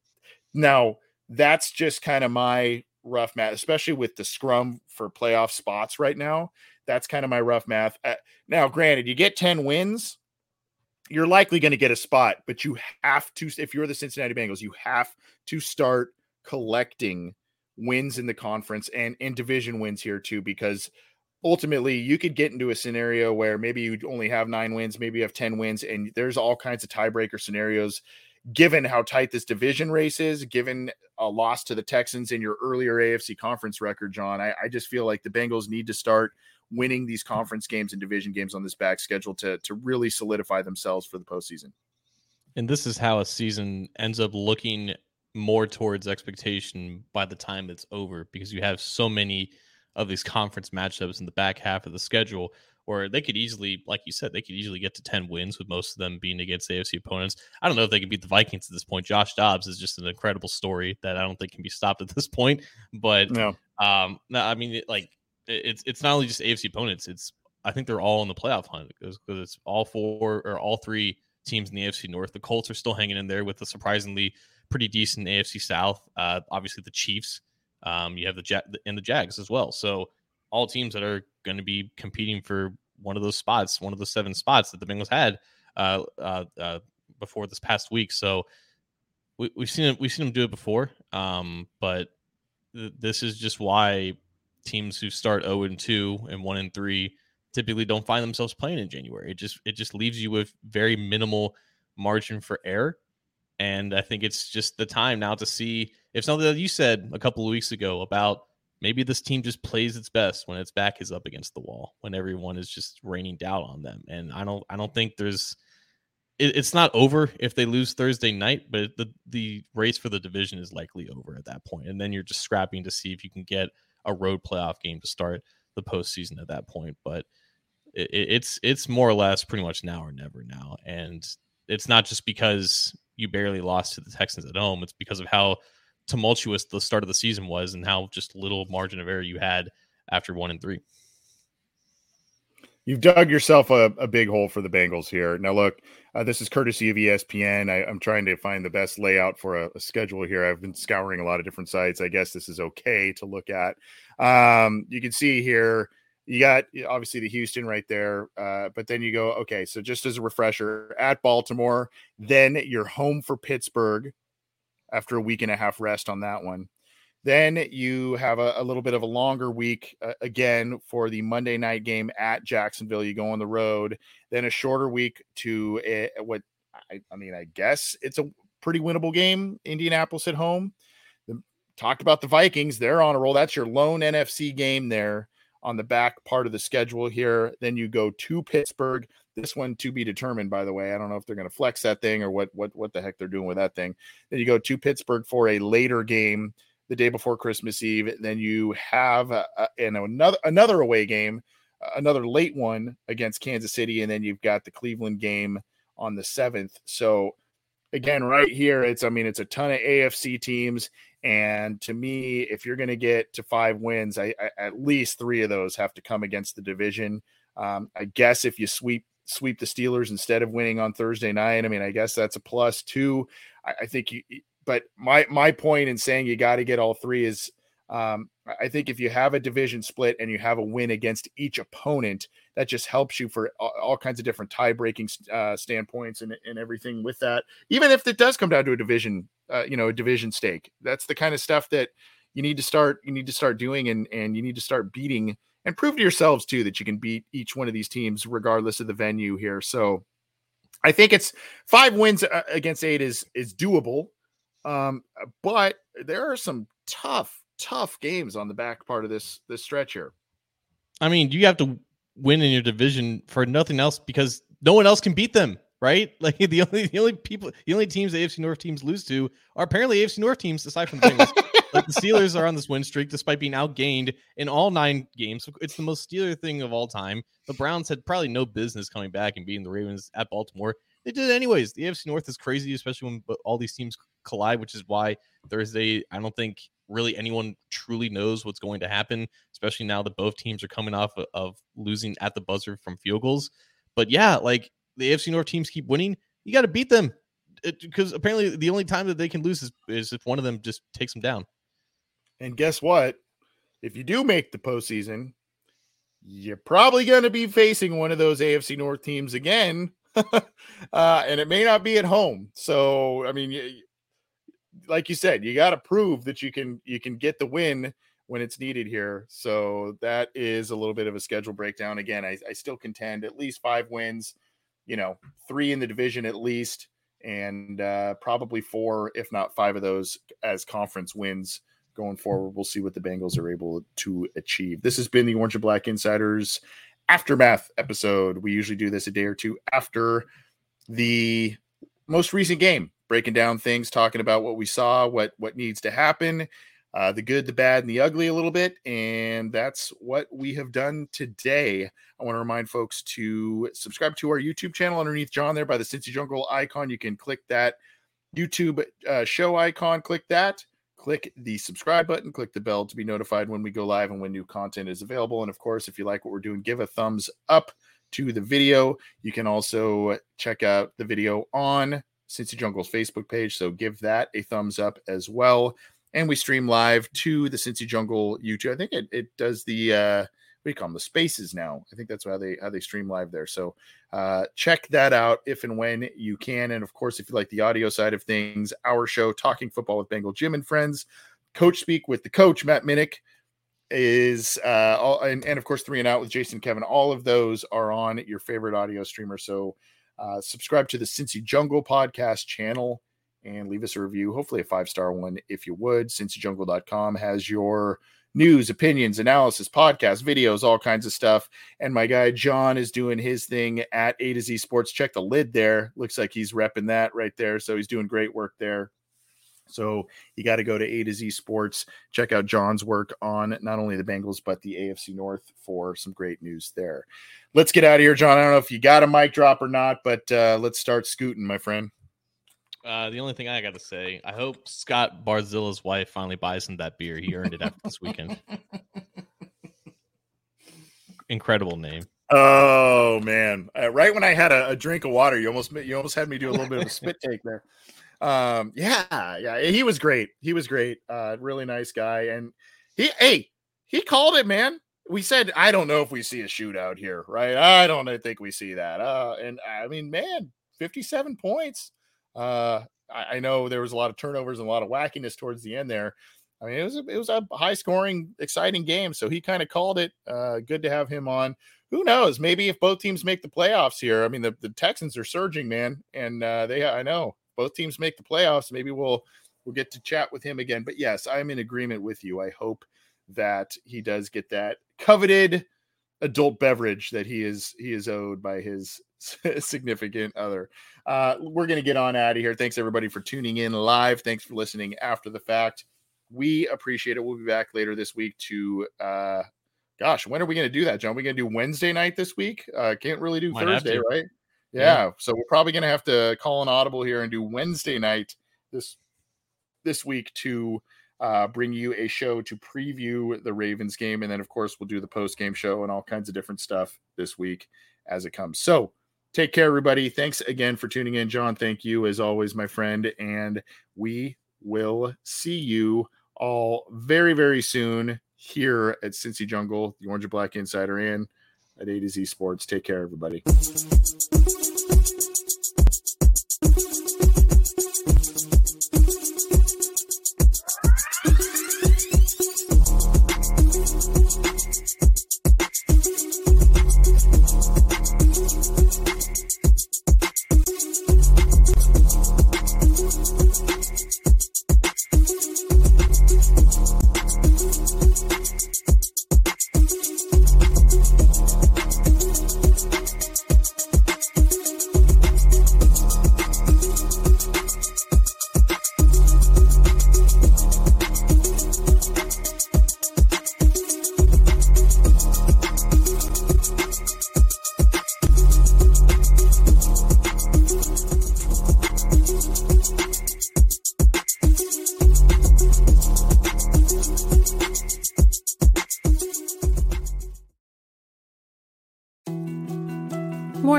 now that's just kind of my rough math, especially with the scrum for playoff spots right now. That's kind of my rough math. Uh, now, granted, you get ten wins, you're likely going to get a spot, but you have to, if you're the Cincinnati Bengals, you have to start collecting wins in the conference and in division wins here too, because ultimately you could get into a scenario where maybe you only have nine wins, maybe you have 10 wins, and there's all kinds of tiebreaker scenarios. Given how tight this division race is, given a loss to the Texans in your earlier AFC conference record, John, I, I just feel like the Bengals need to start winning these conference games and division games on this back schedule to to really solidify themselves for the postseason. And this is how a season ends up looking more towards expectation by the time it's over because you have so many of these conference matchups in the back half of the schedule where they could easily, like you said, they could easily get to 10 wins with most of them being against AFC opponents. I don't know if they can beat the Vikings at this point. Josh Dobbs is just an incredible story that I don't think can be stopped at this point. But no, um, no, I mean, like it's it's not only just AFC opponents. It's I think they're all in the playoff hunt because it's all four or all three teams in the AFC North. The Colts are still hanging in there with a surprisingly pretty decent AFC South. Uh, obviously, the Chiefs. Um, you have the Jag and the Jags as well. So all teams that are going to be competing for one of those spots, one of the seven spots that the Bengals had uh, uh, uh, before this past week. So we, have seen we've seen them do it before, um, but th- this is just why teams who start 0 and 2 and 1 and 3 typically don't find themselves playing in January. It just it just leaves you with very minimal margin for error. And I think it's just the time now to see if something that you said a couple of weeks ago about maybe this team just plays its best when its back is up against the wall, when everyone is just raining down on them. And I don't I don't think there's it, it's not over if they lose Thursday night, but the the race for the division is likely over at that point. And then you're just scrapping to see if you can get a road playoff game to start the postseason at that point. But it, it's it's more or less pretty much now or never now, and it's not just because you barely lost to the Texans at home. It's because of how tumultuous the start of the season was and how just little margin of error you had after one and three. You've dug yourself a, a big hole for the Bengals here. Now, look, uh, this is courtesy of ESPN. I, am trying to find the best layout for a, a, schedule here. I've been scouring a lot of different sites. I guess this is okay to look at. Um, you can see here, you got obviously the Houston right there, uh, but then you go, okay, so just as a refresher, at Baltimore, then you're home for Pittsburgh after a week and a half rest on that one. Then you have a, a little bit of a longer week uh, again for the Monday night game at Jacksonville. You go on the road, then a shorter week to what I, I, mean, I guess it's a pretty winnable game. Indianapolis at home. The, talked about the Vikings; they're on a roll. That's your lone NFC game there on the back part of the schedule here. Then you go to Pittsburgh. This one to be determined, by the way. I don't know if they're going to flex that thing or what what what the heck they're doing with that thing. Then you go to Pittsburgh for a later game the day before Christmas Eve. Then you have uh, and another another away game, another late one against Kansas City, and then you've got the Cleveland game on the seventh. So again, right here, it's I mean it's a ton of AFC teams, and to me, if you're going to get to five wins, I, I, at least three of those have to come against the division. Um, I guess if you sweep sweep the Steelers instead of winning on Thursday night, I mean I guess that's a plus two. I, I think you but my my point in saying you got to get all three is um, I think if you have a division split and you have a win against each opponent, that just helps you for all, kinds of different tie breaking uh, standpoints and, and everything with that. Even if it does come down to a division, uh, you know, a division stake, that's the kind of stuff that you need to start. You need to start doing, and and you need to start beating and prove to yourselves too that you can beat each one of these teams regardless of the venue here. So I think it's five wins uh, against eight is is doable, um, but there are some tough tough games on the back part of this this stretch here. I mean, you have to win in your division for nothing else because no one else can beat them, right? Like the only the only people the only teams the AFC North teams lose to are apparently AFC North teams aside from the Bengals. like the Steelers are on this win streak despite being outgained in all nine games. It's the most Steeler thing of all time. The Browns had probably no business coming back and beating the Ravens at Baltimore. They did it anyways. The AFC North is crazy, especially when all these teams collide, which is why Thursday, I don't think really anyone truly knows what's going to happen, especially now that both teams are coming off of losing at the buzzer from field goals. But yeah, like the AFC North teams keep winning, you got to beat them because apparently the only time that they can lose is, is if one of them just takes them down. And guess what? If you do make the postseason, you're probably going to be facing one of those AFC North teams again. uh, and it may not be at home. So, I mean, you, like you said, you got to prove that you can you can get the win when it's needed here. So that is a little bit of a schedule breakdown. Again, I, I still contend at least five wins, you know, three in the division at least, and uh, probably four, if not five of those as conference wins going forward. We'll see what the Bengals are able to achieve. This has been the Orange and Black Insiders aftermath episode. We usually do this a day or two after the most recent game, breaking down things, talking about what we saw, what what needs to happen, uh, the good, the bad, and the ugly a little bit. And that's what we have done today. I want to remind folks to subscribe to our YouTube channel underneath John there by the Cincy Jungle icon. You can click that YouTube uh, show icon, click that click the subscribe button, click the bell to be notified when we go live and when new content is available. And of course, if you like what we're doing, give a thumbs up to the video. You can also check out the video on Cincy Jungle's Facebook page. So give that a thumbs up as well. And we stream live to the Cincy Jungle YouTube. I think it, it does the uh we call them the spaces now. I think that's how they how they stream live there. So uh, check that out if and when you can. And of course, if you like the audio side of things, our show, Talking Football with Bengal Jim and Friends, Coach Speak with the coach, Matt Minnick, is uh all and, and of course three and out with Jason Kevin. All of those are on your favorite audio streamer. So uh subscribe to the Cincy Jungle podcast channel and leave us a review, hopefully a five-star one if you would. CincyJungle.com has your news, opinions, analysis, podcasts, videos, all kinds of stuff. And my guy John is doing his thing at A to Z Sports. Check the lid there. Looks like he's repping that right there. So he's doing great work there. So you got to go to A to Z Sports. Check out John's work on not only the Bengals, but the AFC North for some great news there. Let's get out of here, John. I don't know if you got a mic drop or not, but uh, let's start scooting, my friend. Uh, the only thing I got to say, I hope Scott Barzilla's wife finally buys him that beer. He earned it after this weekend. Incredible name. Oh man! Uh, right when I had a, a, drink of water, you almost you almost had me do a little bit of a spit take there. Um, yeah, yeah, he was great. He was great. Uh, really nice guy, and he hey he called it, man. We said I don't know if we see a shootout here, right? I don't think we see that. Uh, and I mean, man, fifty-seven points uh, I, I, know there was a lot of turnovers and a lot of wackiness towards the end there. I mean, it was a, it was a high scoring, exciting game. So he kind of called it. Uh, good to have him on. Who knows? Maybe if both teams make the playoffs here, I mean, the, the Texans are surging, man, and uh, they I know both teams make the playoffs. Maybe we'll we'll get to chat with him again. But yes, I'm in agreement with you. I hope that he does get that coveted adult beverage that he is he is owed by his significant other. Uh, we're going to get on out of here. Thanks everybody for tuning in live. Thanks for listening after the fact. We appreciate it. We'll be back later this week to uh gosh, when are we going to do that, John? we going to do Wednesday night this week? Uh can't really do Might Thursday, right? Yeah. yeah. So we're probably going to have to call an audible here and do Wednesday night this this week to uh, bring you a show to preview the Ravens game. And then, of course, we'll do the post game show and all kinds of different stuff this week as it comes. So, take care, everybody. Thanks again for tuning in. John, thank you as always, my friend. And we will see you all very, very soon here at Cincy Jungle, the Orange and Black Insider, and at A to Z Sports. Take care, everybody.